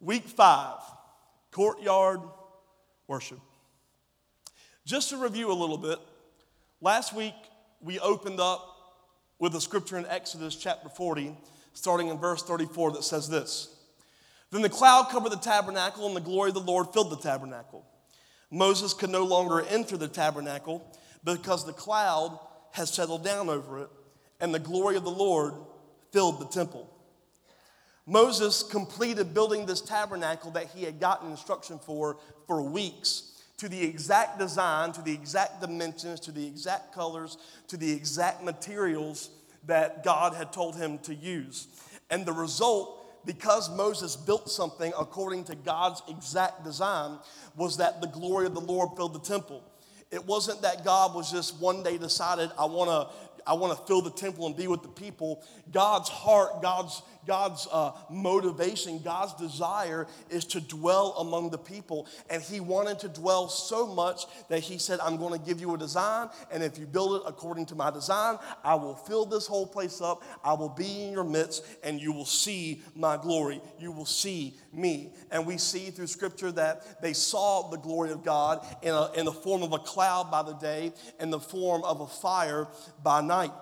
Week five, courtyard worship. Just to review a little bit, last week we opened up with a scripture in Exodus chapter 40, starting in verse 34, that says this Then the cloud covered the tabernacle, and the glory of the Lord filled the tabernacle. Moses could no longer enter the tabernacle because the cloud had settled down over it, and the glory of the Lord filled the temple. Moses completed building this tabernacle that he had gotten instruction for for weeks to the exact design, to the exact dimensions, to the exact colors, to the exact materials that God had told him to use. And the result, because Moses built something according to God's exact design, was that the glory of the Lord filled the temple. It wasn't that God was just one day decided, I want to I want to fill the temple and be with the people. God's heart, God's, God's uh, motivation, God's desire is to dwell among the people. And He wanted to dwell so much that He said, I'm going to give you a design. And if you build it according to my design, I will fill this whole place up. I will be in your midst, and you will see my glory. You will see me. And we see through Scripture that they saw the glory of God in, a, in the form of a cloud by the day, in the form of a fire by night.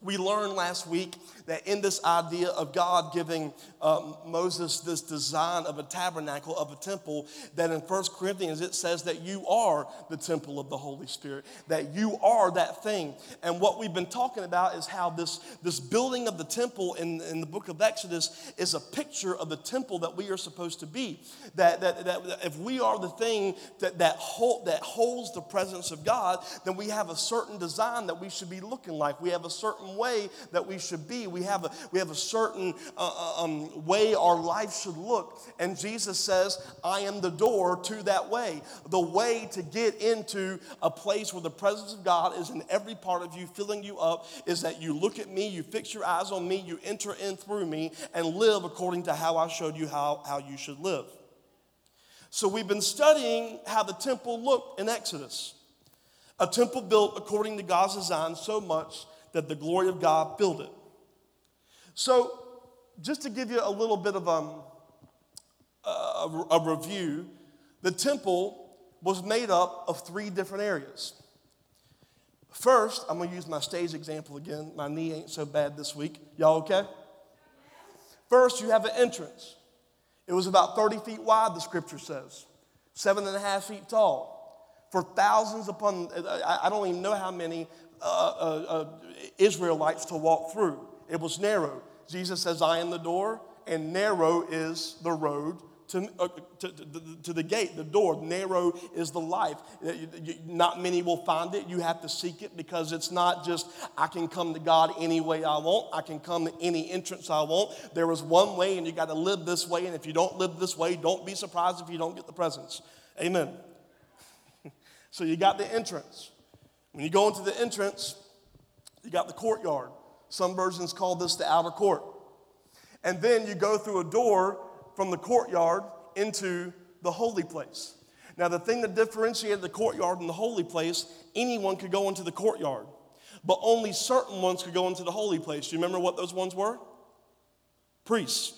We learned last week that in this idea of God giving um, Moses this design of a tabernacle, of a temple, that in 1 Corinthians it says that you are the temple of the Holy Spirit, that you are that thing. And what we've been talking about is how this, this building of the temple in, in the book of Exodus is a picture of the temple that we are supposed to be. That, that, that if we are the thing that, that, hold, that holds the presence of God, then we have a certain design that we should be looking like. We have a certain way that we should be. We we have a, we have a certain uh, uh, um, way our life should look. And Jesus says, I am the door to that way. The way to get into a place where the presence of God is in every part of you, filling you up, is that you look at me, you fix your eyes on me, you enter in through me, and live according to how I showed you how, how you should live. So we've been studying how the temple looked in Exodus. A temple built according to God's design so much that the glory of God filled it. So, just to give you a little bit of um, a, a review, the temple was made up of three different areas. First, I'm going to use my stage example again. My knee ain't so bad this week. Y'all okay? First, you have an entrance. It was about 30 feet wide, the scripture says, seven and a half feet tall. For thousands upon, I don't even know how many uh, uh, uh, Israelites to walk through. It was narrow. Jesus says, I am the door, and narrow is the road to, uh, to, to, to, the gate, the door. Narrow is the life. Uh, not many will find it. You have to seek it because it's not just, I can come to God any way I want. I can come to any entrance I want. There is one way, and you got to live this way. And if you don't live this way, don't be surprised if you don't get the presence. Amen. so you got the entrance. When you go into the entrance, you got the courtyard. Some versions call this the outer court. And then you go through a door from the courtyard into the holy place. Now, the thing that differentiated the courtyard and the holy place, anyone could go into the courtyard, but only certain ones could go into the holy place. Do you remember what those ones were? Priests.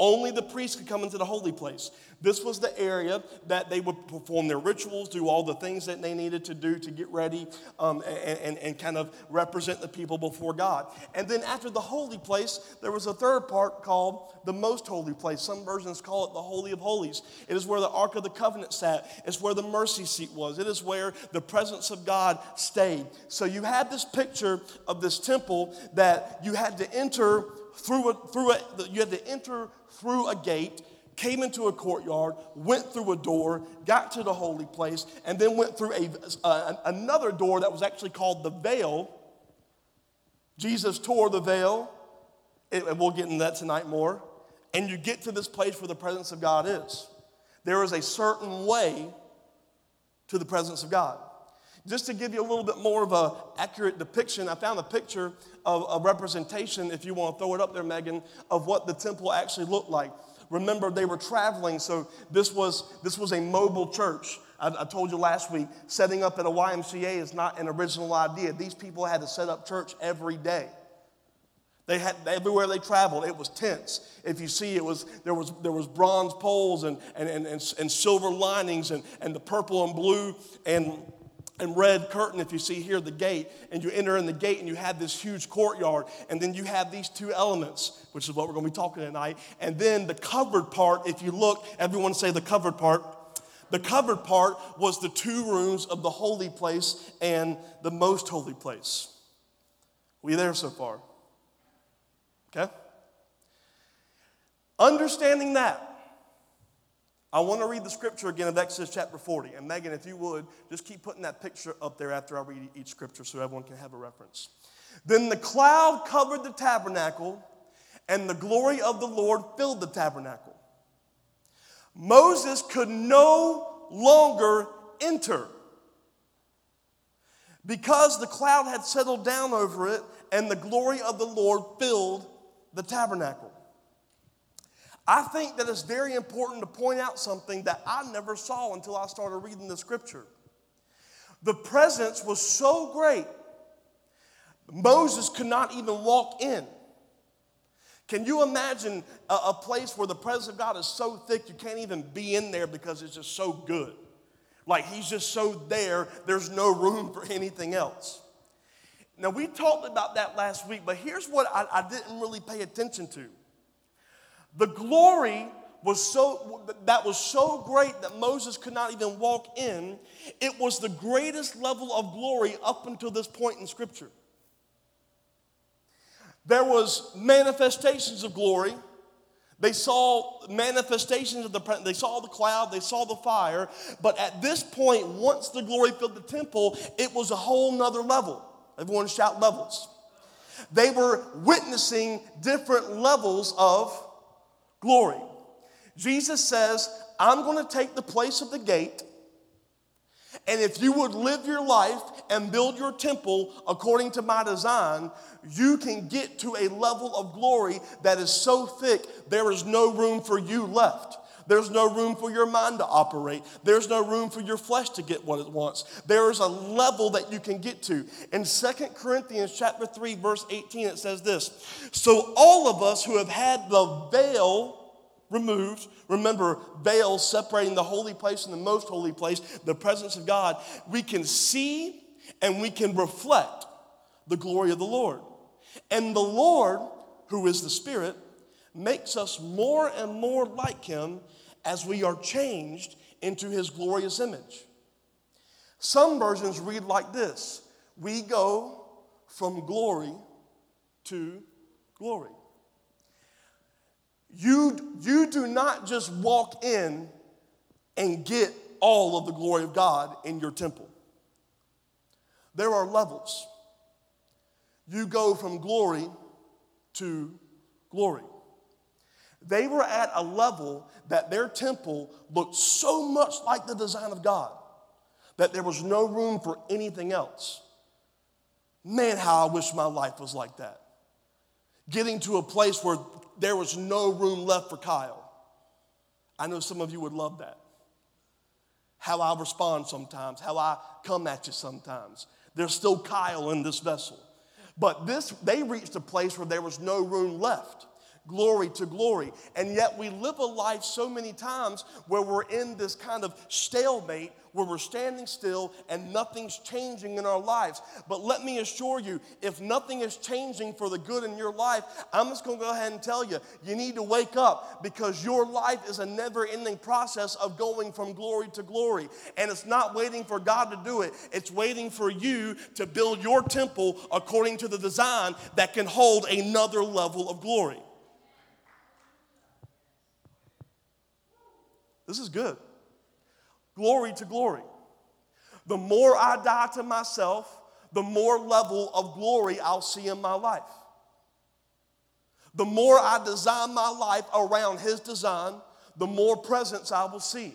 Only the priests could come into the holy place. This was the area that they would perform their rituals, do all the things that they needed to do to get ready um, and, and, and kind of represent the people before God. And then after the holy place, there was a third part called the most holy place. Some versions call it the Holy of Holies. It is where the Ark of the Covenant sat, it's where the mercy seat was, it is where the presence of God stayed. So you had this picture of this temple that you had to enter through a, through a, you had to enter through a gate came into a courtyard, went through a door, got to the holy place, and then went through a, uh, another door that was actually called the veil. Jesus tore the veil, and we'll get into that tonight more. And you get to this place where the presence of God is. There is a certain way to the presence of God. Just to give you a little bit more of an accurate depiction, I found a picture of a representation, if you want to throw it up there, Megan, of what the temple actually looked like. Remember, they were traveling, so this was, this was a mobile church. I, I, told you last week, setting up at a YMCA is not an original idea. These people had to set up church every day. They had everywhere they traveled, it was tents. If you see, it was there was there was bronze poles and and, and, and, and silver linings and, and the purple and blue and and red curtain if you see here the gate and you enter in the gate and you have this huge courtyard and then you have these two elements which is what we're going to be talking tonight. And then the covered part if you look everyone say the covered part. The covered part was the two rooms of the holy place and the most holy place. We there so far. Okay? Understanding that I want to read the scripture again of Exodus chapter 40. And Megan, if you would, just keep putting that picture up there after I read each scripture so everyone can have a reference. Then the cloud covered the tabernacle, and the glory of the Lord filled the tabernacle. Moses could no longer enter because the cloud had settled down over it, and the glory of the Lord filled the tabernacle. I think that it's very important to point out something that I never saw until I started reading the scripture. The presence was so great, Moses could not even walk in. Can you imagine a, a, place where the presence of God is so thick you can't even be in there because it's just so good? Like he's just so there, there's no room for anything else. Now, we talked about that last week, but here's what I, I didn't really pay attention to. The glory was so that was so great that Moses could not even walk in. It was the greatest level of glory up until this point in scripture. There was manifestations of glory. They saw manifestations of the they saw the cloud, they saw the fire, but at this point once the glory filled the temple, it was a whole nother level. Everyone shout levels. They were witnessing different levels of glory. Jesus says, I'm going to take the place of the gate. And if you would live your life and build your temple according to my design, you can get to a level of glory that is so thick, there is no room for you left. There's no room for your mind to operate. There's no room for your flesh to get what it wants. There is a level that you can get to. In Second Corinthians chapter 3 verse 18 it says this. So all of us who have had the veil removed. Remember, veil separating the holy place and the most holy place, the presence of God. We can see and we can reflect the glory of the Lord. And the Lord, who is the Spirit, makes us more and more like Him as we are changed into his glorious image. Some versions read like this We go from glory to glory. You, you do not just walk in and get all of the glory of God in your temple. There are levels. You go from glory to glory. They were at a level that their temple looked so much like the design of God that there was no room for anything else. Man, how I wish my life was like that. Getting to a place where there was no room left for Kyle. I know some of you would love that. How I respond sometimes, how I come at you sometimes. There's still Kyle in this vessel. But this, they reached a place where there was no room left glory to glory. And yet we live a life so many times where we're in this kind of stalemate where we're standing still and nothing's changing in our lives. But let me assure you, if nothing is changing for the good in your life, I'm just going to go ahead and tell you, you need to wake up because your life is a never ending process of going from glory to glory. And it's not waiting for God to do it, it's waiting for you to build your temple according to the design that can hold another level of glory. This is good. Glory to glory. The more I die to myself, the more level of glory I'll see in my life. The more I design my life around His design, the more presence I will see.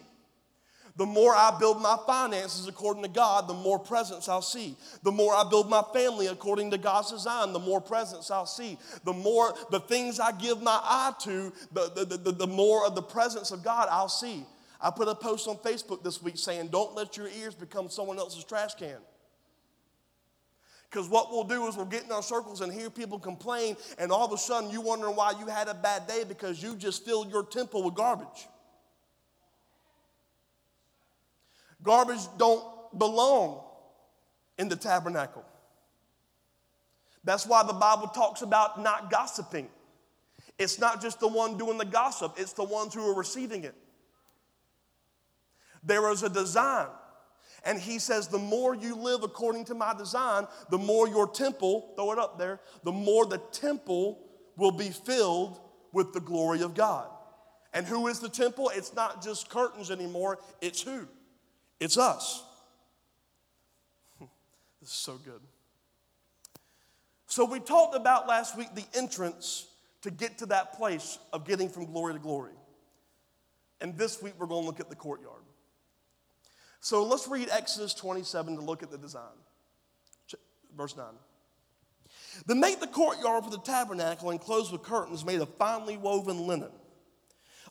The more I build my finances according to God, the more presence I'll see. The more I build my family according to God's design, the more presence I'll see. The more the things I give my eye to, the, the, the, the more of the presence of God I'll see. I put a post on Facebook this week saying, Don't let your ears become someone else's trash can. Because what we'll do is we'll get in our circles and hear people complain, and all of a sudden you're wondering why you had a bad day because you just filled your temple with garbage. Garbage don't belong in the tabernacle. That's why the Bible talks about not gossiping. It's not just the one doing the gossip, it's the ones who are receiving it. There is a design. And he says, the more you live according to my design, the more your temple, throw it up there, the more the temple will be filled with the glory of God. And who is the temple? It's not just curtains anymore, it's who? It's us. this is so good. So, we talked about last week the entrance to get to that place of getting from glory to glory. And this week we're going to look at the courtyard. So let's read Exodus 27 to look at the design. Verse 9. Then make the courtyard for the tabernacle enclosed with curtains made of finely woven linen.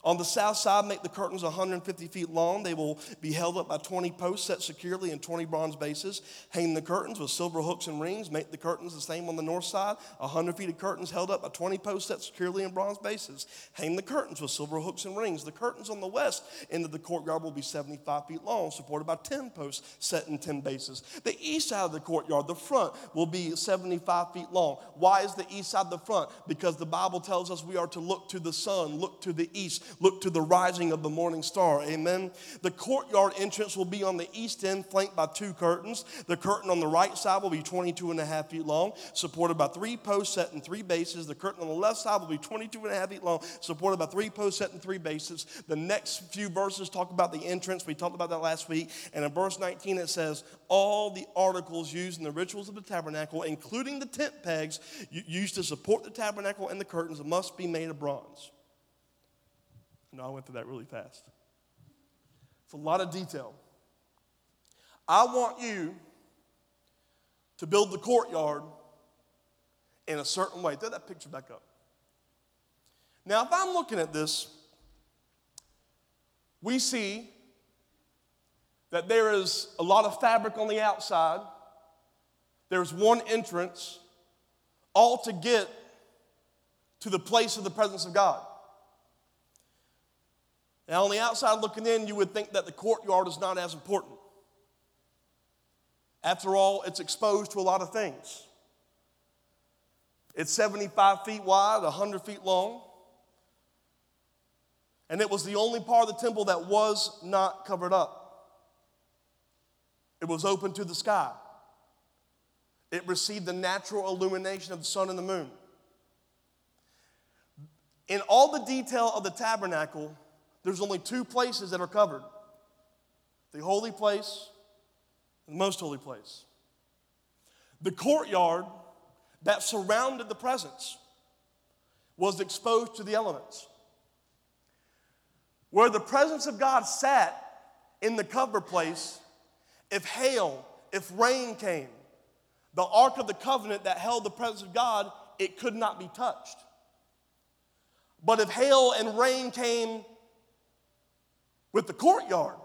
On the south side, make the curtains 150 feet long. They will be held up by 20 posts set securely in 20 bronze bases. Hang the curtains with silver hooks and rings. Make the curtains the same on the north side. 100 feet of curtains held up by 20 posts set securely in bronze bases. Hang the curtains with silver hooks and rings. The curtains on the west end of the courtyard will be 75 feet long, supported by 10 posts set in 10 bases. The east side of the courtyard, the front, will be 75 feet long. Why is the east side the front? Because the Bible tells us we are to look to the sun, look to the east, look to the rising of the morning star. Amen. The courtyard entrance will be on the east end, flanked by two curtains. The curtain on the right side will be 22 and a half feet long, supported by three posts set in three bases. The curtain on the left side will be 22 and a half feet long, supported by three posts set in three bases. The next few verses talk about the entrance. We talked about that last week. And in verse 19, it says, All the articles used in the rituals of the tabernacle, including the tent pegs used to support the tabernacle and the curtains, must be made of bronze. No, I went through that really fast. It's a lot of detail. I want you to build the courtyard in a certain way. Throw that picture back up. Now, if I'm looking at this, we see that there is a lot of fabric on the outside. There's one entrance, all to get to the place of the presence of God. Now, on the outside looking in, you would think that the courtyard is not as important. After all, it's exposed to a lot of things. It's 75 feet wide, 100 feet long. And it was the only part of the temple that was not covered up. It was open to the sky. It received the natural illumination of the sun and the moon. In all the detail of the tabernacle, there's only two places that are covered the holy place and the most holy place. The courtyard that surrounded the presence was exposed to the elements. Where the presence of God sat in the cover place, if hail, if rain came, the Ark of the Covenant that held the presence of God, it could not be touched. But if hail and rain came with the courtyard.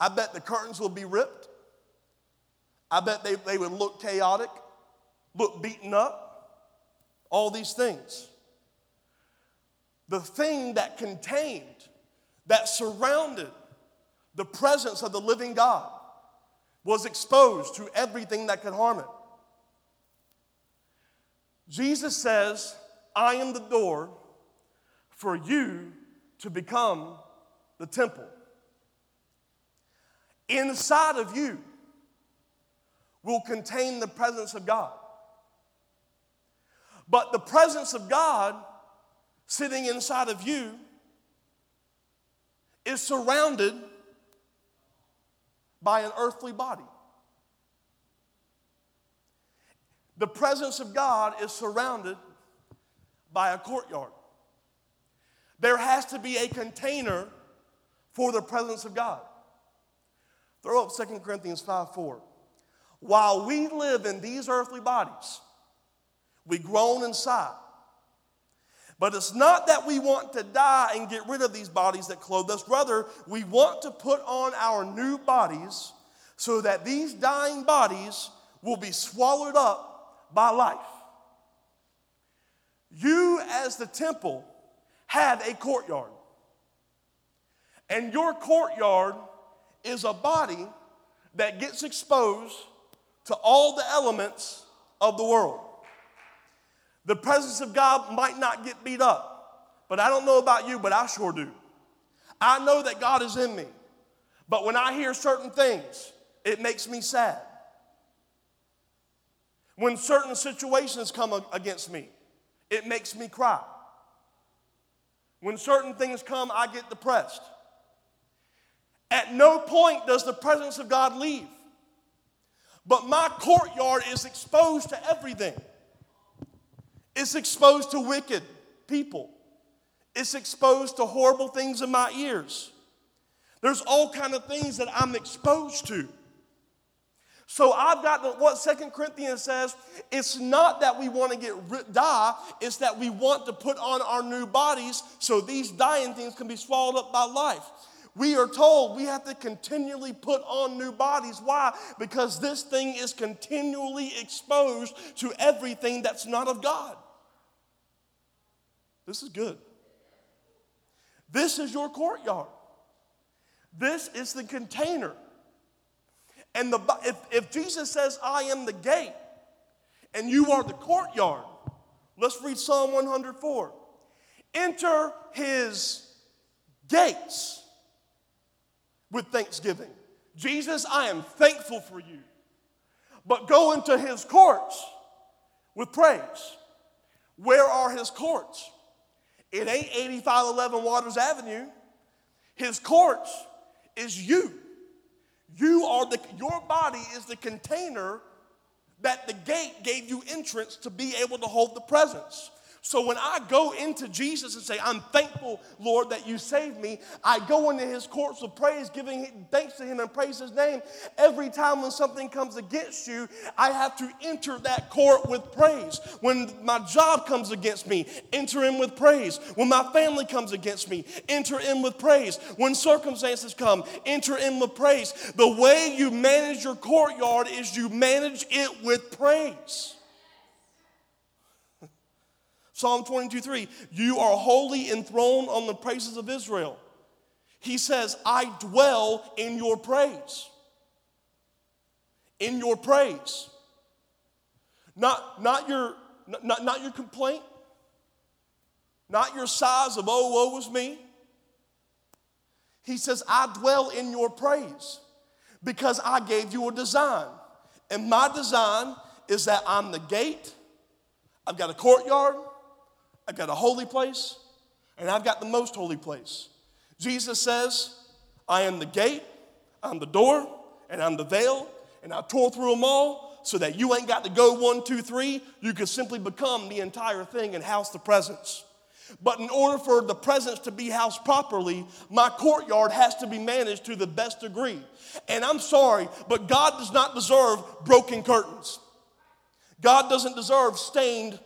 I bet the curtains will be ripped. I bet they, they would look chaotic, look beaten up, all these things. The thing that contained, that surrounded the presence of the living God was exposed to everything that could harm it. Jesus says, I am the door for you to become the temple. Inside of you will contain the presence of God. But the presence of God sitting inside of you is surrounded by an earthly body. The presence of God is surrounded by a courtyard. There has to be a container for the presence of God. Throw up 2 Corinthians 5 4. While we live in these earthly bodies, we groan and sigh. But it's not that we want to die and get rid of these bodies that clothe us. Rather, we want to put on our new bodies so that these dying bodies will be swallowed up by life. You, as the temple, have a courtyard. And your courtyard is a body that gets exposed to all the elements of the world. The presence of God might not get beat up, but I don't know about you, but I sure do. I know that God is in me, but when I hear certain things, it makes me sad. When certain situations come against me, it makes me cry. When certain things come, I get depressed. At no point does the presence of God leave. But my courtyard is exposed to everything. It's exposed to wicked people. It's exposed to horrible things in my ears. There's all kind of things that I'm exposed to. So I've got what Second Corinthians says, it's not that we want to get die, it's that we want to put on our new bodies so these dying things can be swallowed up by life. We are told we have to continually put on new bodies. Why? Because this thing is continually exposed to everything that's not of God. This is good. This is your courtyard. This is the container and the, if, if Jesus says, I am the gate, and you are the courtyard, let's read Psalm 104. Enter his gates with thanksgiving. Jesus, I am thankful for you. But go into his courts with praise. Where are his courts? It ain't 8511 Waters Avenue. His courts is you. You are the, your body is the container that the gate gave you entrance to be able to hold the presence. So when I go into Jesus and say, I'm thankful, Lord, that you saved me, I go into his courts of praise, giving thanks to him and praise his name. Every time when something comes against you, I have to enter that court with praise. When my job comes against me, enter in with praise. When my family comes against me, enter in with praise. When circumstances come, enter in with praise. The way you manage your courtyard is you manage it with praise. Psalm 22 3, you are holy enthroned on the praises of Israel. He says, I dwell in your praise. In your praise. Not, not, your, not, not your complaint, not your sighs of, oh, woe is me. He says, I dwell in your praise because I gave you a design. And my design is that I'm the gate, I've got a courtyard, I've got a holy place, and I've got the most holy place. Jesus says, I am the gate, I'm the door, and I'm the veil, and I tore through them all so that you ain't got to go one, two, three. You can simply become the entire thing and house the presence. But in order for the presence to be housed properly, my courtyard has to be managed to the best degree. And I'm sorry, but God does not deserve broken curtains. God doesn't deserve stained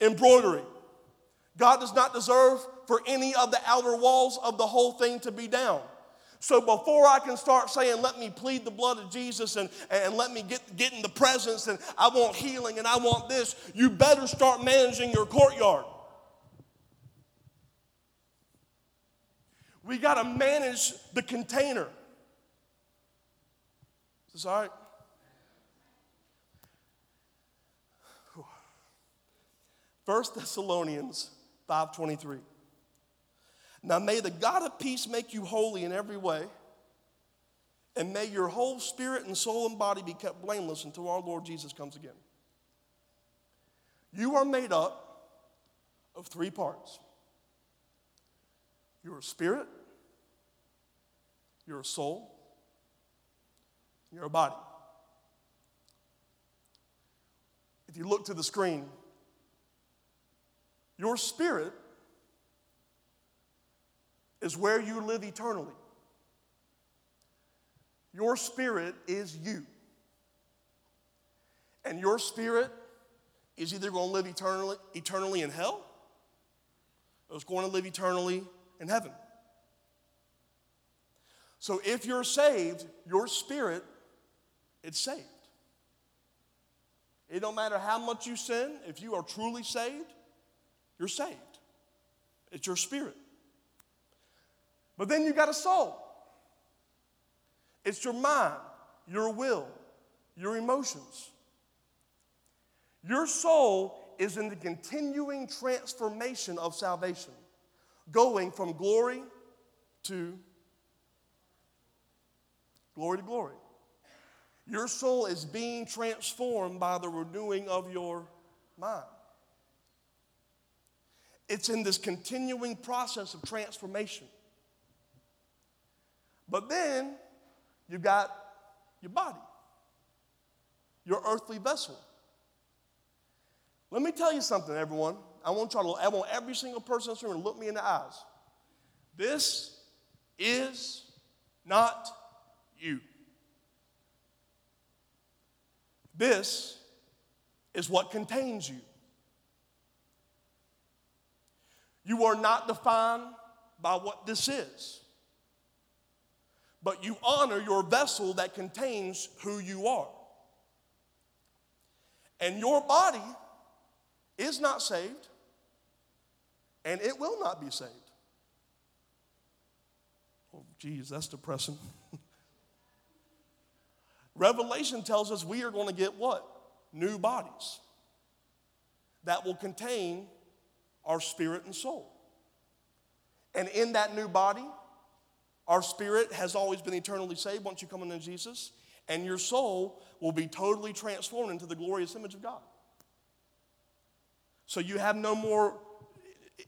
embroidery. God does not deserve for any of the outer walls of the whole thing to be down. So before I can start saying, let me plead the blood of Jesus and, and let me get, get in the presence and I want healing and I want this, you better start managing your courtyard. We got to manage the container. Is this all right? First Thessalonians 523. Now may the God of peace make you holy in every way, and may your whole spirit and soul and body be kept blameless until our Lord Jesus comes again. You are made up of three parts you're a spirit, you're a soul, you're a body. If you look to the screen, your spirit is where you live eternally. Your spirit is you. And your spirit is either going to live eternally, eternally in hell or it's going to live eternally in heaven. So if you're saved, your spirit, it's saved. It don't matter how much you sin, if you are truly saved, you're saved. It's your spirit. But then you got a soul. It's your mind, your will, your emotions. Your soul is in the continuing transformation of salvation, going from glory to glory to glory. Your soul is being transformed by the renewing of your mind. It's in this continuing process of transformation. But then you got your body, your earthly vessel. Let me tell you something, everyone. I want y'all to, I want every single person in this room to look me in the eyes. This is not you. This is what contains you. You are not defined by what this is, but you honor your vessel that contains who you are. And your body is not saved, and it will not be saved. Oh, geez, that's depressing. Revelation tells us we are going to get what? New bodies that will contain our spirit and soul. And in that new body, our spirit has always been eternally saved once you come into Jesus, and your soul will be totally transformed into the glorious image of God. So you have no more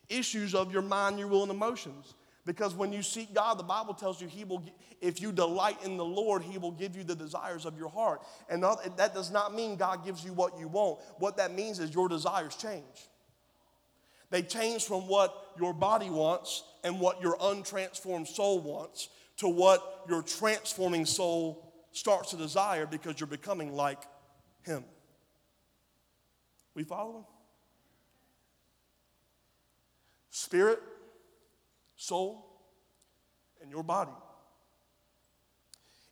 issues of your mind, your will, and emotions. Because when you seek God, the Bible tells you He will, if you delight in the Lord, He will give you the desires of your heart. And that does not mean God gives you what you want. What that means is your desires change. They change from what your body wants and what your untransformed soul wants to what your transforming soul starts to desire because you're becoming like Him. We follow Him? spirit, soul, and your body.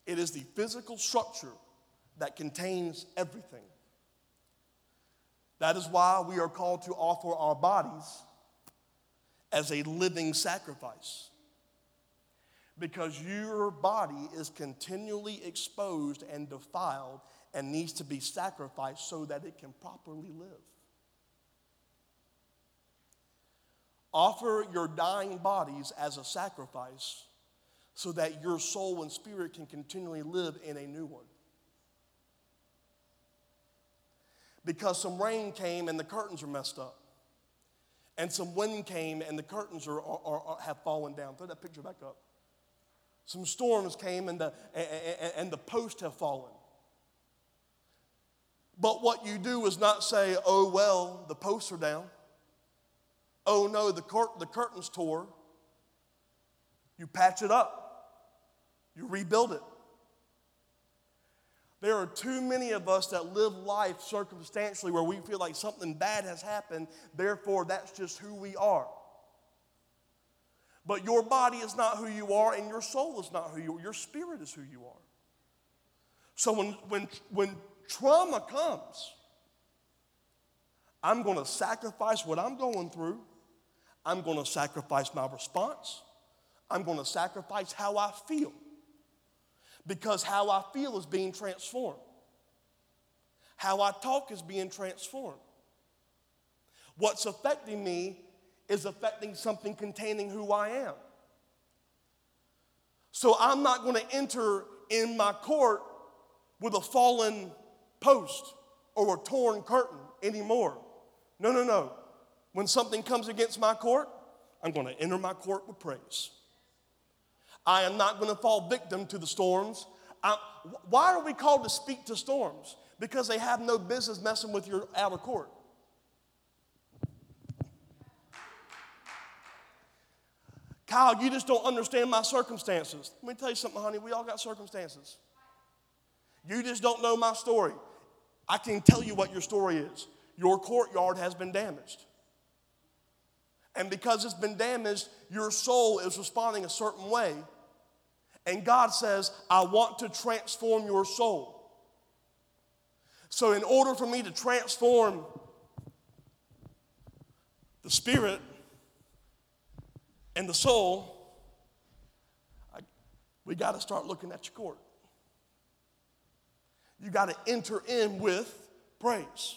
It is the physical structure that contains everything. That is why we are called to offer our bodies as a living sacrifice. Because your body is continually exposed and defiled and needs to be sacrificed so that it can properly live. Offer your dying bodies as a sacrifice so that your soul and spirit can continually live in a new one. Because some rain came and the curtains are messed up. And some wind came and the curtains are, are, are have fallen down. Throw that picture back up. Some storms came and the, and, and the posts have fallen. But what you do is not say, oh, well, the posts are down. Oh no, the, cur- the curtain's tore. You patch it up, you rebuild it. There are too many of us that live life circumstantially where we feel like something bad has happened, therefore, that's just who we are. But your body is not who you are, and your soul is not who you are. Your spirit is who you are. So when, when, when trauma comes, I'm going to sacrifice what I'm going through I'm going to sacrifice my response. I'm going to sacrifice how I feel because how I feel is being transformed. How I talk is being transformed. What's affecting me is affecting something containing who I am. So I'm not going to enter in my court with a fallen post or a torn curtain anymore. No, no, no. When something comes against my court, I'm going to enter my court with praise. I am not going to fall victim to the storms. I, why are we called to speak to storms? Because they have no business messing with your outer court. Kyle, you just don't understand my circumstances. Let me tell you something, honey. We all got circumstances. You just don't know my story. I can tell you what your story is. Your courtyard has been damaged. And because it's been damaged, your soul is responding a certain way. And God says, I want to transform your soul. So, in order for me to transform the spirit and the soul, I, we got to start looking at your court. You got to enter in with praise.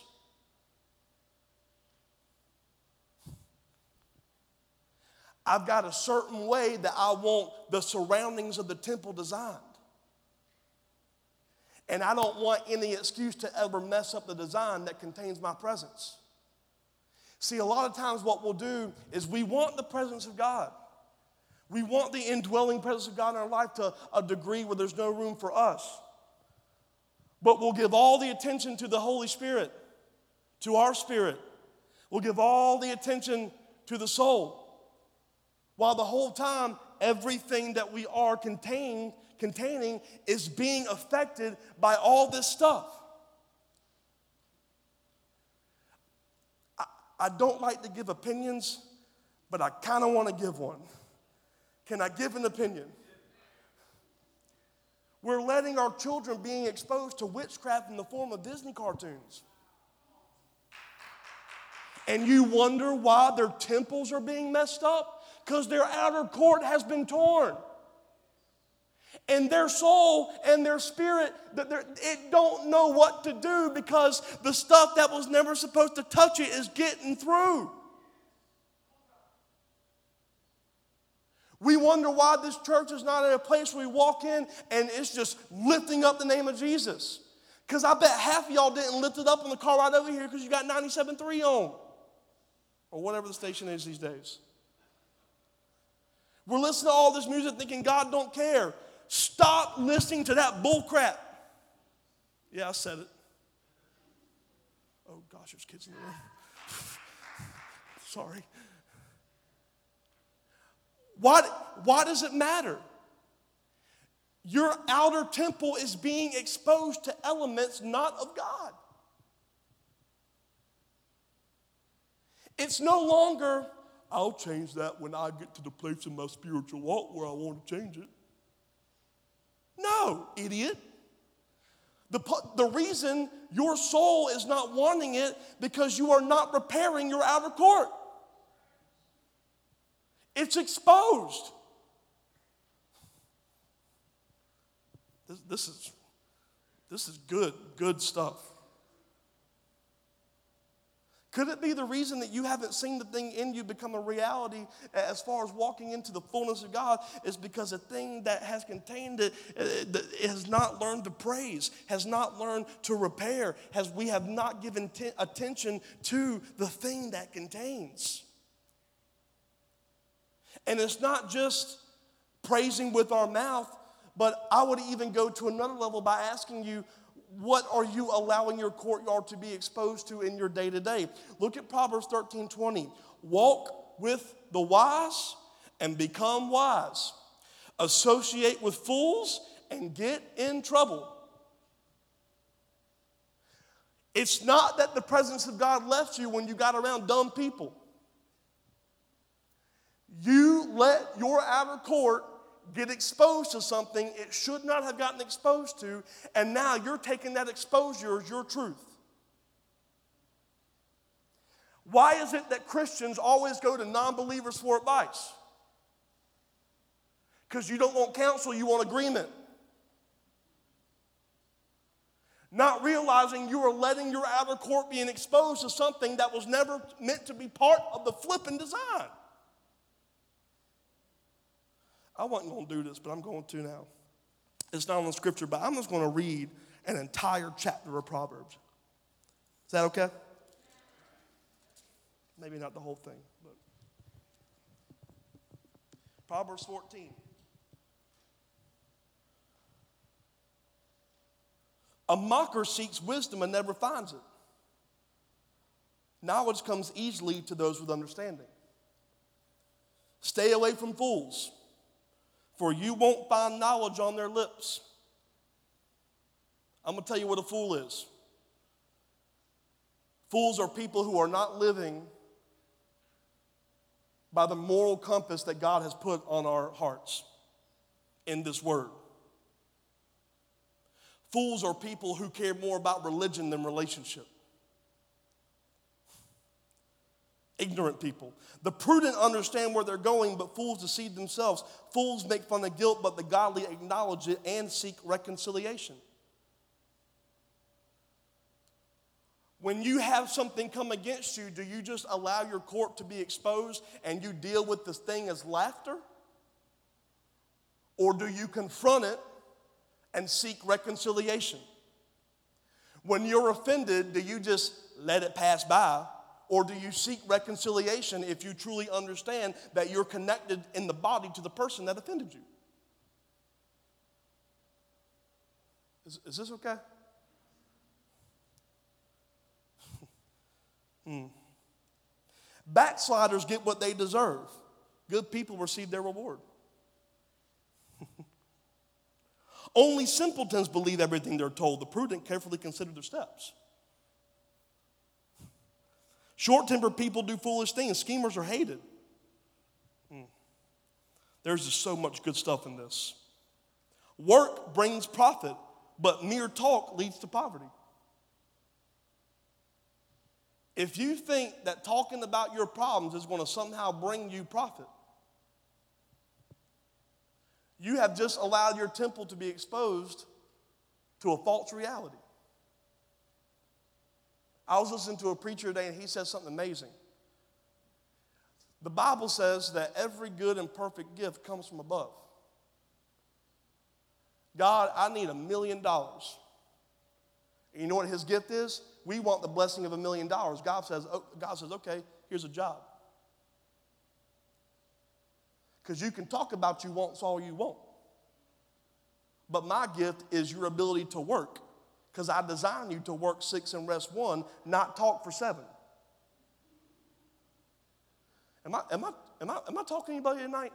I've got a certain way that I want the surroundings of the temple designed. And I don't want any excuse to ever mess up the design that contains my presence. See, a lot of times what we'll do is we want the presence of God. We want the indwelling presence of God in our life to a degree where there's no room for us. But we'll give all the attention to the Holy Spirit, to our spirit. We'll give all the attention to the soul. While the whole time, everything that we are containing is being affected by all this stuff. I, I don't like to give opinions, but I kind of want to give one. Can I give an opinion? We're letting our children being exposed to witchcraft in the form of Disney cartoons. And you wonder why their temples are being messed up? Because their outer court has been torn. And their soul and their spirit it don't know what to do because the stuff that was never supposed to touch it is getting through. We wonder why this church is not in a place where we walk in and it's just lifting up the name of jesus. Because i bet half of y'all didn't lift it up in the car right over here because you got 97.3 on or whatever the station is these days we're listening to all this music thinking god don't care Stop listening to that bull crap. Yeah, I said it. Oh gosh, there's kids in the room. Sorry. Why, why does it matter? Your outer temple is being exposed to elements not of God. It's no longer, I'll change that when I get to the place in my spiritual walk where I want to change it. No, idiot. The, the reason your soul is not wanting it because you are not repairing your outer court. It's exposed. This, this, is, this is good, good stuff. Could it be the reason that you haven't seen the thing in you become a reality as far as walking into the fullness of God is because the thing that has contained it, uh, has not learned to praise, has not learned to repair, has we have not given t- attention to the thing that contains. And it's not just praising with our mouth, but I would even go to another level by asking you, what are you allowing your courtyard to be exposed to in your day to day? Look at Proverbs 13 20. Walk with the wise and become wise. Associate with fools and get in trouble. It's not that the presence of God left you when you got around dumb people. You let your outer court get exposed to something it should not have gotten exposed to, and now you're taking that exposure as your truth. Why is it that Christians always go to non believers for advice? Because you don't want counsel, you want agreement. Not realizing you are letting your outer court being exposed to something that was never meant to be part of the flipping design. I wasn't going to do this, but I'm going to now. It's not on the scripture, but I'm just going to read an entire chapter of Proverbs. Is that okay? Maybe not the whole thing, but Proverbs 14. A mocker seeks wisdom and never finds it. Knowledge comes easily to those with understanding. Stay away from fools for you won't find knowledge on their lips. I'm going to tell you what a fool is. Fools are people who are not living by the moral compass that God has put on our hearts in this word. Fools are people who care more about religion than relationship. Ignorant people. The prudent understand where they're going, but fools deceive themselves. Fools make fun of guilt, but the godly acknowledge it and seek reconciliation. When you have something come against you, do you just allow your court to be exposed and you deal with this thing as laughter? Or do you confront it and seek reconciliation? When you're offended, do you just let it pass by? Or do you seek reconciliation if you truly understand that you're connected in the body to the person that offended you? Is, is this okay? hmm. Backsliders get what they deserve, good people receive their reward. Only simpletons believe everything they're told. The prudent carefully consider their steps. Short tempered people do foolish things. Schemers are hated. Hmm. There's just so much good stuff in this. Work brings profit, but mere talk leads to poverty. If you think that talking about your problems is going to somehow bring you profit, you have just allowed your temple to be exposed to a false reality. I was listening to a preacher today and he said something amazing. The Bible says that every good and perfect gift comes from above. God, I need a million dollars. You know what his gift is? We want the blessing of a million dollars. God says, oh, God says, okay, here's a job. Because you can talk about you wants all you want. But my gift is your ability to work. Because I designed you to work six and rest one, not talk for seven. Am I, am I, am I, am I talking to anybody tonight?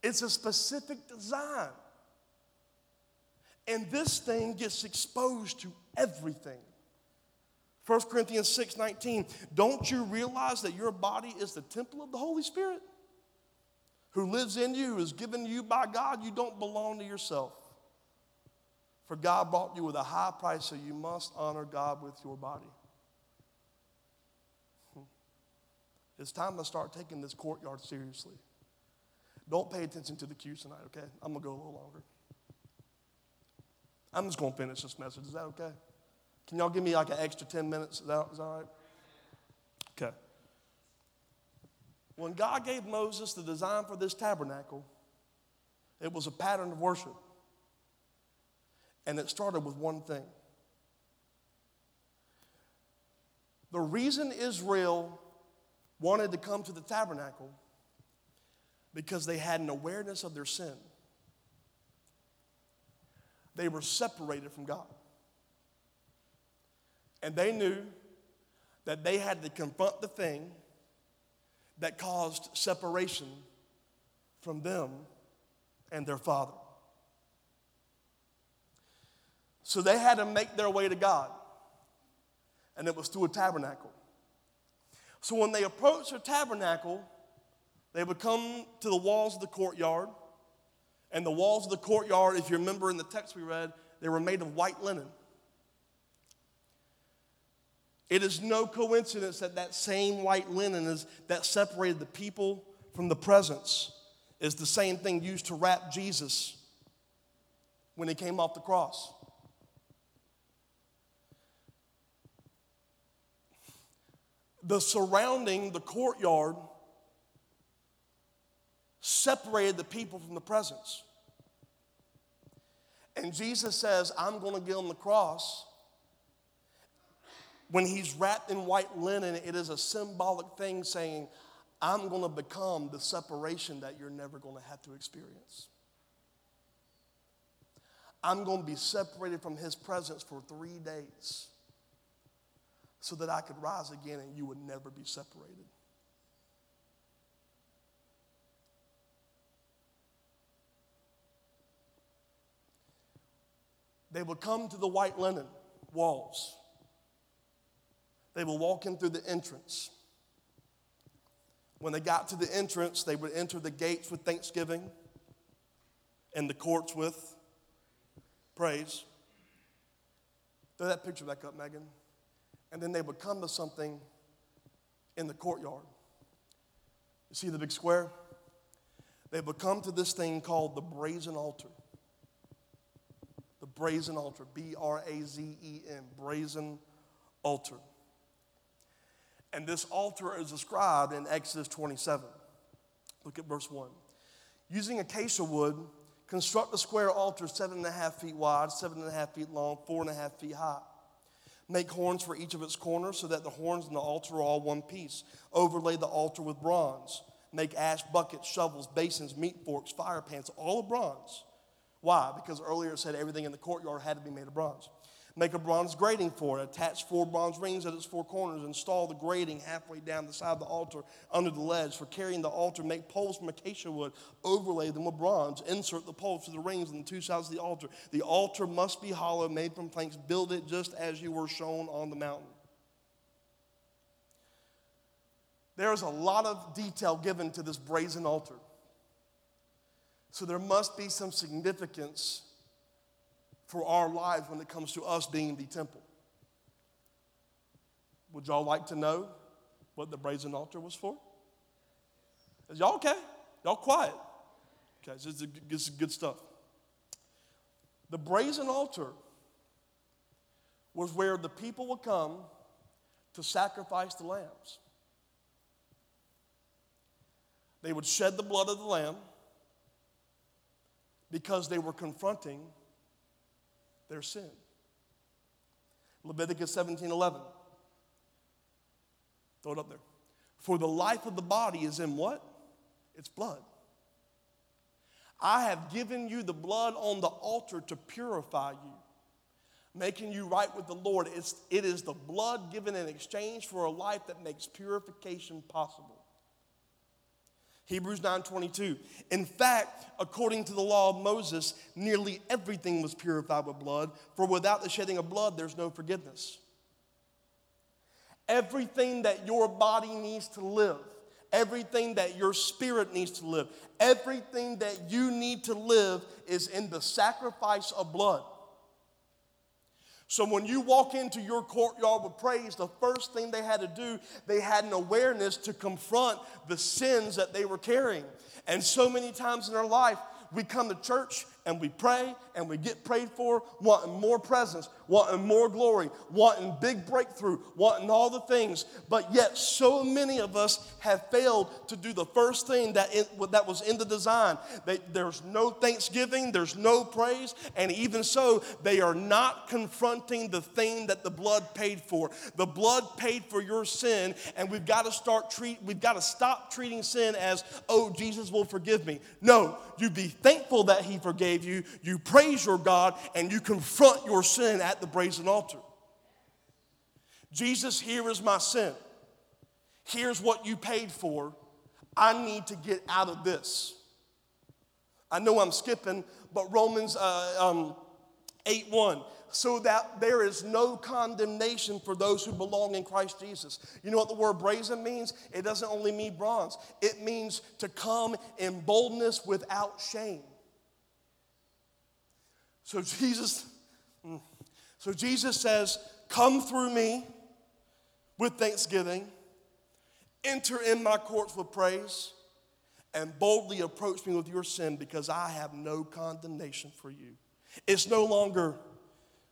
It's a specific design. And this thing gets exposed to everything. 1 Corinthians 6 19. Don't you realize that your body is the temple of the Holy Spirit? who lives in you, who is given to you by God, you don't belong to yourself. For God bought you with a high price, so you must honor God with your body. Hmm. It's time to start taking this courtyard seriously. Don't pay attention to the cues tonight, okay? I'm gonna go a little longer. I'm just gonna finish this message. Is that okay? Can y'all give me like an extra 10 minutes? Is that, is that all right? Okay. When God gave Moses the design for this tabernacle, it was a pattern of worship. And it started with one thing. The reason Israel wanted to come to the tabernacle because they had an awareness of their sin. They were separated from God. And they knew that they had to confront the thing that caused separation from them and their father. So they had to make their way to God, and it was through a tabernacle. So when they approached the tabernacle, they would come to the walls of the courtyard. And the walls of the courtyard, if you remember in the text we read, they were made of white linen. It is no coincidence that that same white linen is, that separated the people from the presence is the same thing used to wrap Jesus when he came off the cross. The surrounding, the courtyard, separated the people from the presence. And Jesus says, I'm going to get on the cross when he's wrapped in white linen, it is a symbolic thing saying, I'm going to become the separation that you're never going to have to experience. I'm going to be separated from his presence for three days so that I could rise again and you would never be separated. They would come to the white linen walls. They would walk in through the entrance. When they got to the entrance, they would enter the gates with thanksgiving and the courts with praise. Throw that picture back up, Megan. And then they would come to something in the courtyard. You see the big square? They would come to this thing called the brazen altar. The brazen altar, B R A Z E N, brazen altar. And this altar is described in Exodus 27. Look at verse 1. Using acacia wood, construct a square altar seven and a half feet wide, seven and a half feet long, four and a half feet high. Make horns for each of its corners so that the horns and the altar are all one piece. Overlay the altar with bronze. Make ash buckets, shovels, basins, meat forks, fire pans, all of bronze. Why? Because earlier it said everything in the courtyard had to be made of bronze. Make a bronze grating for it. Attach four bronze rings at its four corners. Install the grating halfway down the side of the altar under the ledge. For carrying the altar, make poles from acacia wood. Overlay them with bronze. Insert the poles to the rings on the two sides of the altar. The altar must be hollow, made from planks. Build it just as you were shown on the mountain. There's a lot of detail given to this brazen altar. So there must be some significance for our lives when it comes to us being the temple. Would y'all like to know what the brazen altar was for? Is y'all okay? Y'all quiet? Okay, this is, this is good stuff. The brazen altar was where the people would come to sacrifice the lambs. They would shed the blood of the lamb because they were confronting their sin. Leviticus 17 11. Throw it up there. For the life of the body is in what? It's blood. I have given you the blood on the altar to purify you, making you right with the Lord. It's, it is the blood given in exchange for a life that makes purification possible. Hebrews 9:22. In fact, according to the law of Moses, nearly everything was purified with blood, for without the shedding of blood there's no forgiveness. Everything that your body needs to live, everything that your spirit needs to live, everything that you need to live is in the sacrifice of blood. So when you walk into your courtyard with praise, the first thing they had to do, they had an awareness to confront the sins that they were carrying. And so many times in our life, we come to church and we pray and we get prayed for, wanting more presence, wanting more glory, wanting big breakthrough, wanting all the things. But yet, so many of us have failed to do the first thing that, in, that was in the design. They, there's no thanksgiving, there's no praise, and even so, they are not confronting the thing that the blood paid for. The blood paid for your sin, and we've got to start treat, we've got to stop treating sin as, oh, Jesus will forgive me. No, you be thankful that He forgave you. You praise your God, and you confront your sin at the brazen altar. Jesus, here is my sin. Here's what you paid for. I need to get out of this. I know I'm skipping, but Romans uh, um, 8 1 so that there is no condemnation for those who belong in Christ Jesus. You know what the word brazen means? It doesn't only mean bronze, it means to come in boldness without shame. So Jesus, mm, so Jesus says, Come through me with thanksgiving, enter in my courts with praise, and boldly approach me with your sin because I have no condemnation for you. It's no longer,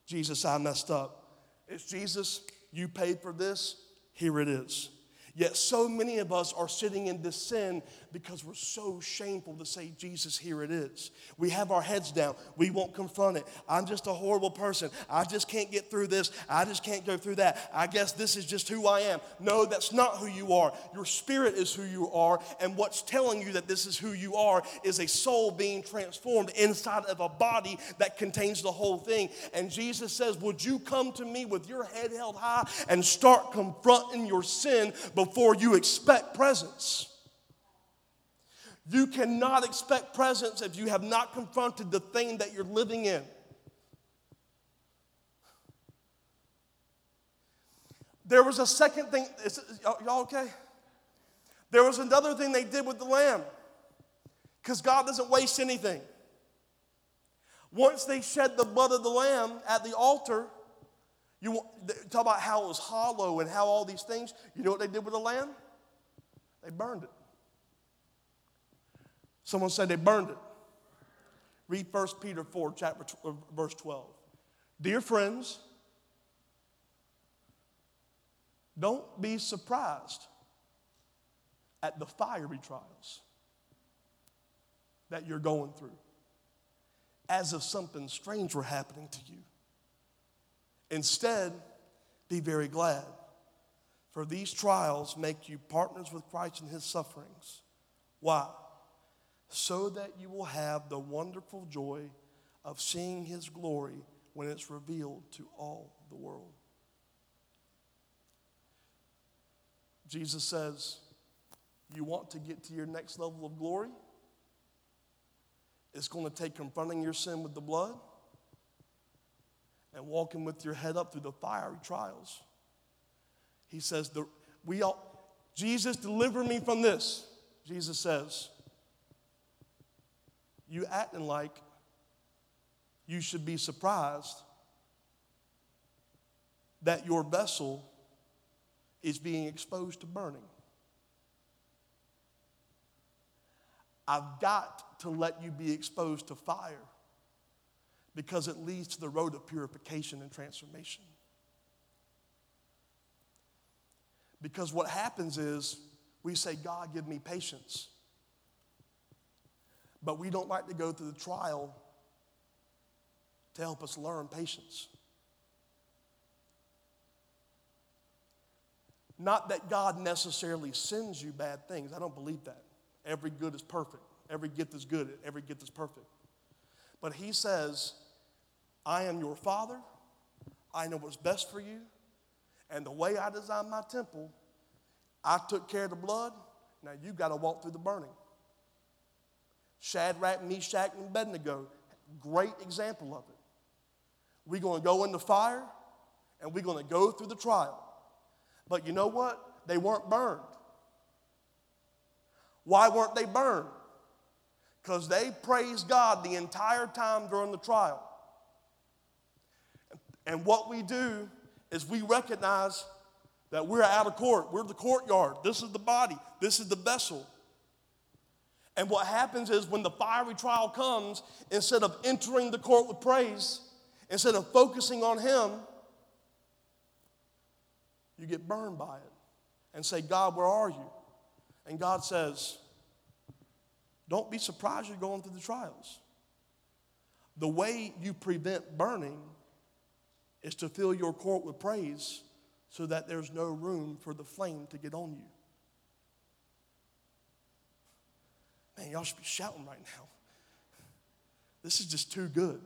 Jesus, I messed up. It's Jesus, you paid for this, here it is. Yet so many of us are sitting in this sin because we're so shameful to say, Jesus, here it is. We have our heads down. We won't confront it. I'm just a horrible person. I just can't get through this. I just can't go through that. I guess this is just who I am. No, that's not who you are. Your spirit is who you are. And what's telling you that this is who you are is a soul being transformed inside of a body that contains the whole thing. And Jesus says, Would you come to me with your head held high and start confronting your sin before? you expect presence. You cannot expect presence if you have not confronted the thing that you're living in. There was a second thing. Is, y'all okay? There was another thing they did with the lamb because God doesn't waste anything. Once they shed the blood of the lamb at the altar, you talk about how it was hollow and how all these things. You know what they did with the lamb? They burned it. Someone said they burned it. Read 1 Peter 4, chapter, uh, verse 12. Dear friends, don't be surprised at the fiery trials that you're going through as if something strange were happening to you. Instead, be very glad, for these trials make you partners with Christ in his sufferings. Why? So that you will have the wonderful joy of seeing his glory when it's revealed to all the world. Jesus says, You want to get to your next level of glory? It's going to take confronting your sin with the blood and walking with your head up through the fiery trials. He says, the, we all, Jesus, deliver me from this. Jesus says, You acting like you should be surprised that your vessel is being exposed to burning. I've got to let you be exposed to fire because it leads to the road of purification and transformation. Because what happens is we say, God, give me patience. But we don't like to go through the trial to help us learn patience. Not that God necessarily sends you bad things. I don't believe that. Every good is perfect. Every gift is good. Every gift is perfect. But he says, I am your father. I know what's best for you. And the way I designed my temple, I took care of the blood. Now you got to walk through the burning. Shadrach, Meshach, and Abednego, great example of it. We're going to go in the fire and we're going to go through the trial. But you know what? They weren't burned. Why weren't they burned? Because they praised God the entire time during the trial. And what we do is we recognize that we're out of court. We're the courtyard. This is the body. This is the vessel. And what happens is when the fiery trial comes, instead of entering the court with praise, instead of focusing on Him, you get burned by it and say, God, where are you? And God says, Don't be surprised you're going through the trials. The way you prevent burning is to fill your court with praise so that there's no room for the flame to get on you. Man, y'all should be shouting right now. This is just too good.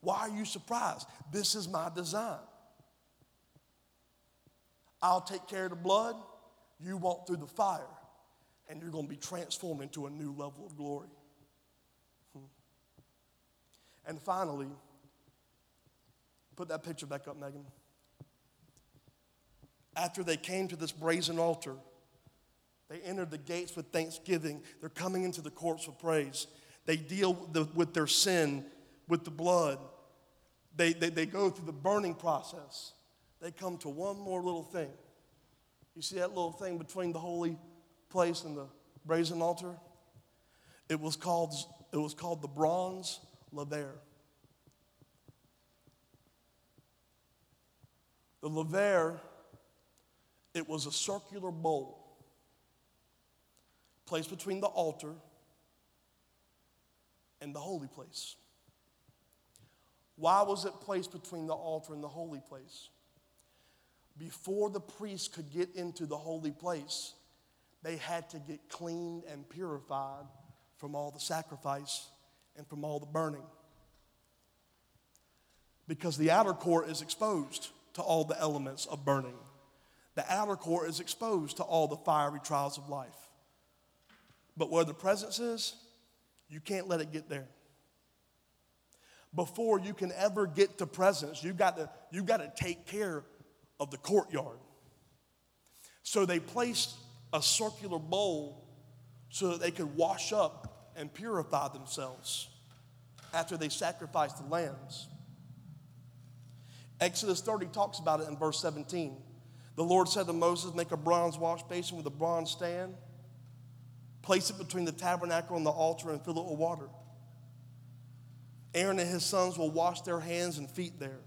Why are you surprised? This is my design. I'll take care of the blood, you walk through the fire, and you're going to be transformed into a new level of glory. Hmm. And finally, put that picture back up, Megan. After they came to this brazen altar, they entered the gates with thanksgiving. They're coming into the courts with praise. They deal with, the, with their sin, with the blood. They, they, they go through the burning process they come to one more little thing. You see that little thing between the holy place and the brazen altar? It was called, it was called the bronze laver. The laver, it was a circular bowl placed between the altar and the holy place. Why was it placed between the altar and the holy place? before the priest could get into the holy place, they had to get cleaned and purified from all the sacrifice and from all the burning. Because the outer court is exposed to all the elements of burning. The outer court is exposed to all the fiery trials of life. But where the presence is, you can't let it get there. Before you can ever get to presence, you got to, you got to take care of the courtyard. So they placed a circular bowl so that they could wash up and purify themselves after they sacrificed the lambs. Exodus 30 talks about it in verse 17. The Lord said to Moses, Make a bronze wash basin with a bronze stand, place it between the tabernacle and the altar, and fill it with water. Aaron and his sons will wash their hands and feet there.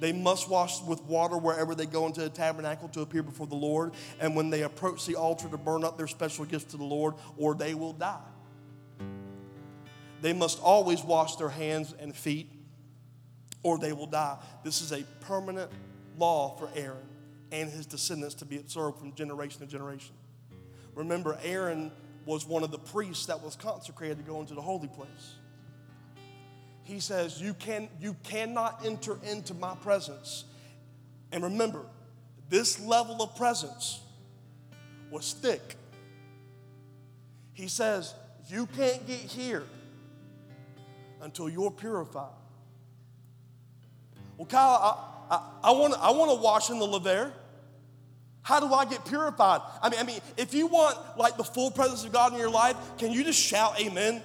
They must wash with water wherever they go into the tabernacle to appear before the Lord, and when they approach the altar to burn up their special gifts to the Lord, or they will die. They must always wash their hands and feet, or they will die. This is a permanent law for Aaron and his descendants to be observed from generation to generation. Remember, Aaron was one of the priests that was consecrated to go into the holy place he says, you, can, you cannot enter into my presence. And remember, this level of presence was thick. He says, You can't get here until you're purified. Well, Kyle, I, I, I want to wash in the laver. How do I get purified? I mean, I mean, if you want like the full presence of God in your life, can you just shout amen?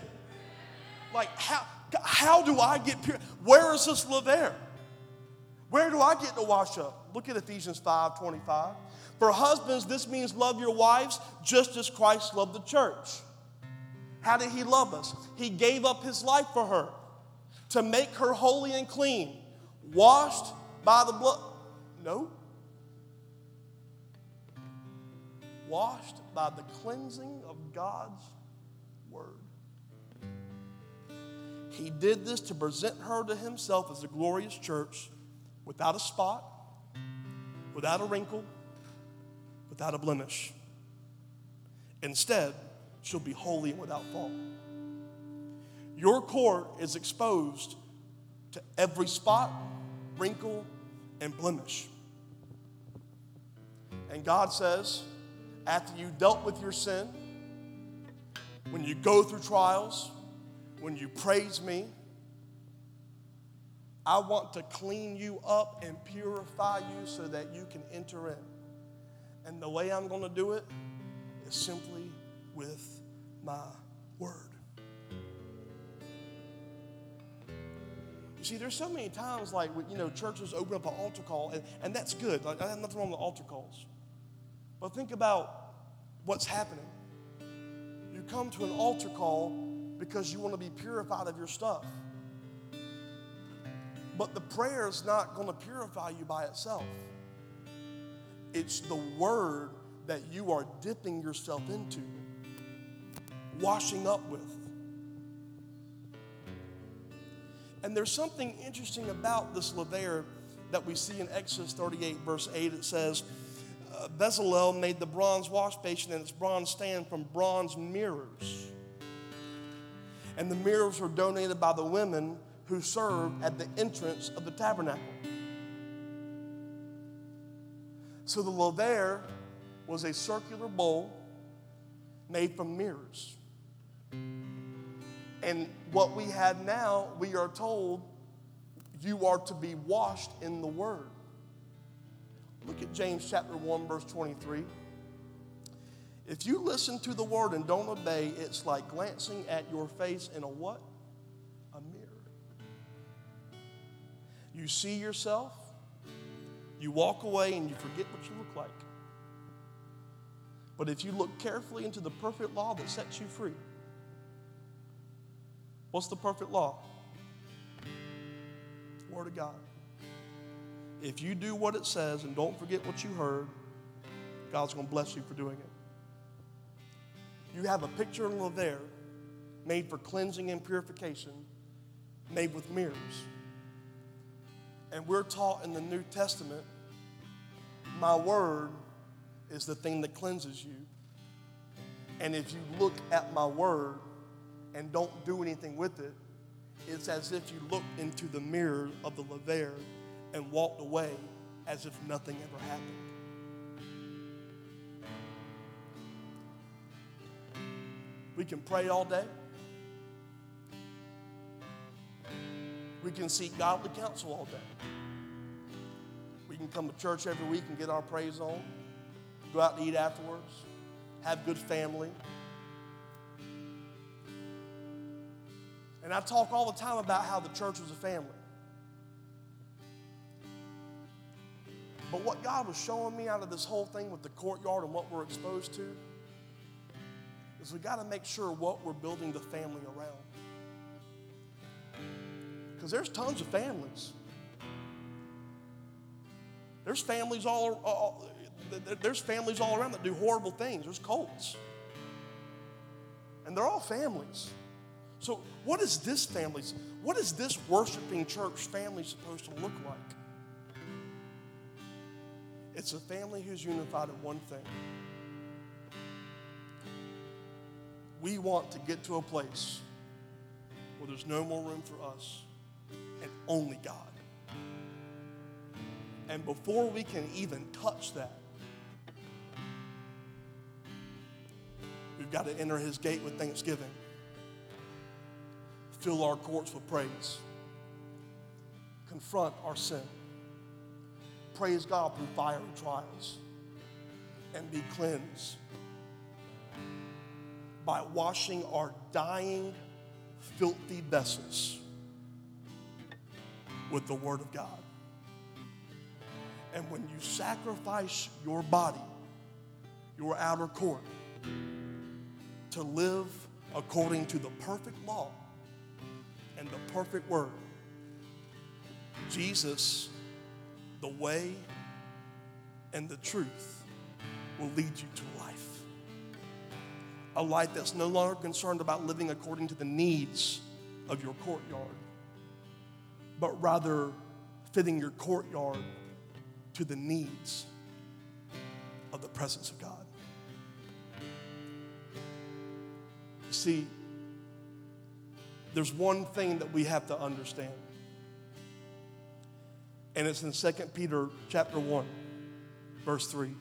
Like, how, how do I get pure? Where is this laver? Where do I get to wash up? Look at Ephesians 5 25. For husbands, this means love your wives just as Christ loved the church. How did he love us? He gave up his life for her to make her holy and clean, washed by the blood. No. Washed by the cleansing of God's word. He did this to present her to himself as a glorious church without a spot, without a wrinkle, without a blemish. Instead, she'll be holy and without fault. Your court is exposed to every spot, wrinkle, and blemish. And God says, after you dealt with your sin, when you go through trials, when you praise me, I want to clean you up and purify you so that you can enter in. And the way I'm going to do it is simply with my word. You see, there's so many times like, you know, churches open up an altar call, and, and that's good. Like, I have nothing wrong with altar calls. But think about what's happening. You come to an altar call because you want to be purified of your stuff. But the prayer is not going to purify you by itself. It's the word that you are dipping yourself into, washing up with. And there's something interesting about this laver that we see in Exodus 38, verse 8. It says, Bezalel made the bronze wash basin and its bronze stand from bronze mirrors and the mirrors were donated by the women who served at the entrance of the tabernacle. So the laver was a circular bowl made from mirrors. And what we had now, we are told you are to be washed in the word. Look at James chapter 1 verse 23. If you listen to the word and don't obey, it's like glancing at your face in a what? A mirror. You see yourself, you walk away, and you forget what you look like. But if you look carefully into the perfect law that sets you free, what's the perfect law? Word of God. If you do what it says and don't forget what you heard, God's going to bless you for doing it you have a picture of there made for cleansing and purification, made with mirrors. And we're taught in the New Testament, my word is the thing that cleanses you. And if you look at my word and don't do anything with it, it's as if you look into the mirror of the laver and walked away as if nothing ever happened. We can pray all day. We can seek godly counsel all day. We can come to church every week and get our praise on, go out to eat afterwards, have good family. And I talk all the time about how the church was a family. But what God was showing me out of this whole thing with the courtyard and what we're exposed to is we got to make sure what we're building the family around. Because there's tons of families. There's families all, uh, uh, all, there's families all around that do horrible things. There's cults. And they're all families. So what is this family? What is this worshiping church family supposed to look like? It's a family who's unified in one thing. We want to get to a place where there's no more room for us and only God. And before we can even touch that, we've got to enter his gate with thanksgiving, fill our courts with praise, confront our sin, praise God through fiery trials, and be cleansed by washing our dying, filthy vessels with the Word of God. And when you sacrifice your body, your outer court, to live according to the perfect law and the perfect word, Jesus, the way and the truth, will lead you to life. A life that's no longer concerned about living according to the needs of your courtyard, but rather fitting your courtyard to the needs of the presence of God. You see, there's one thing that we have to understand. And it's in 2 Peter chapter 1, verse 3.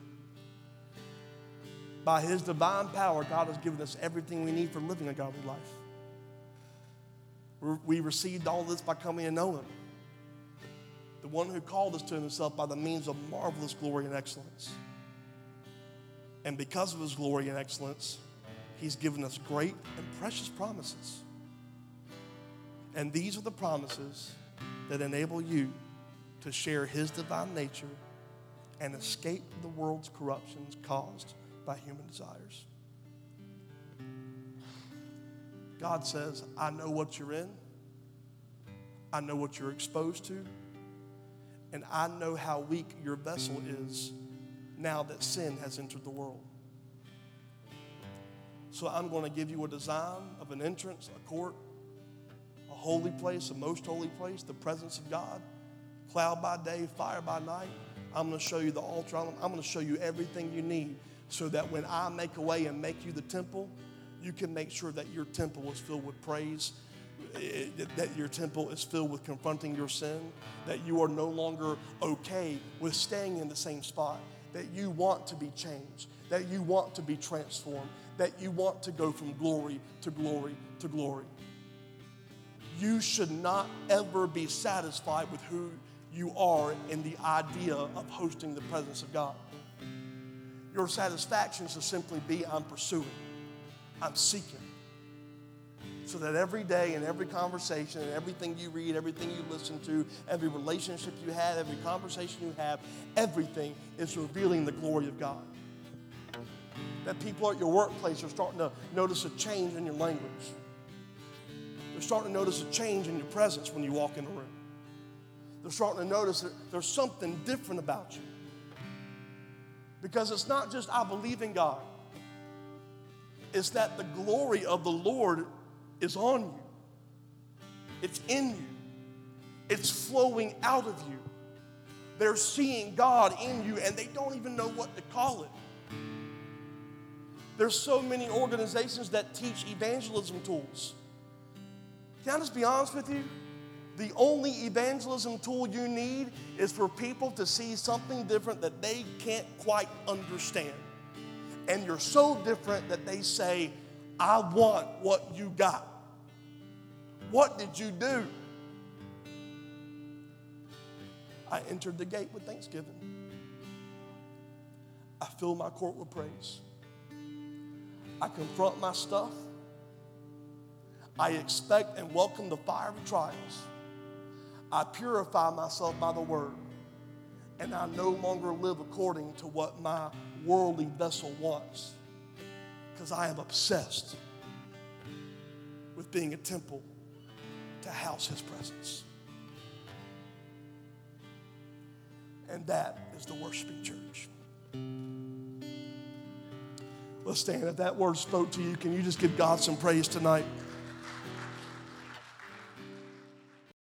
By his divine power, God has given us everything we need for living a godly life. We received all this by coming to know him the one who called us to himself by the means of marvelous glory and excellence. And because of his glory and excellence, he's given us great and precious promises. And these are the promises that enable you to share his divine nature and escape the world's corruptions caused by human desires. God says, I know what you're in. I know what you're exposed to and I know how weak your vessel is now that sin has entered the world. So I'm going to give you a design of an entrance, a court, a holy place, a most holy place, the presence of God, cloud by day, fire by night. I'm going to show you the altar. I'm going to show you everything you need so that when I make a way and make you the temple, you can make sure that your temple is filled with praise eh, that your temple is filled with confronting your sin, that you are no longer okay with staying in the same spot, that you want to be changed, that you want to be transformed, that you want to go from glory to glory to glory. You should not ever be satisfied with who you are in the idea of hosting the presence of God. Your satisfaction should simply be I'm pursuing, I'm seeking so that every day and every conversation and everything you read, everything you listen to, every relationship you have, every conversation you have, everything is revealing the glory of God. That people at your workplace are starting to notice a change in your language. They're starting to notice a change in your presence when you walk in the room. They're starting to notice that there's something different about you. Because it's not just I believe in God, it's that the glory of the Lord is on you, it's in you, it's flowing out of you. They're seeing God in you and they don't even know what to call it. There's so many organizations that teach evangelism tools. Can I just be honest with you? The only evangelism tool you need is for people to see something different that they can't quite understand. And you're so different that they say, I want what you got. What did you do? I entered the gate with thanksgiving. I fill my court with praise. I confront my stuff. I expect and welcome the fiery trials. I purify myself by the word, and I no longer live according to what my worldly vessel wants, because I am obsessed with being a temple to house his presence. And that is the worshiping church. Let's stand. If that word spoke to you, can you just give God some praise tonight?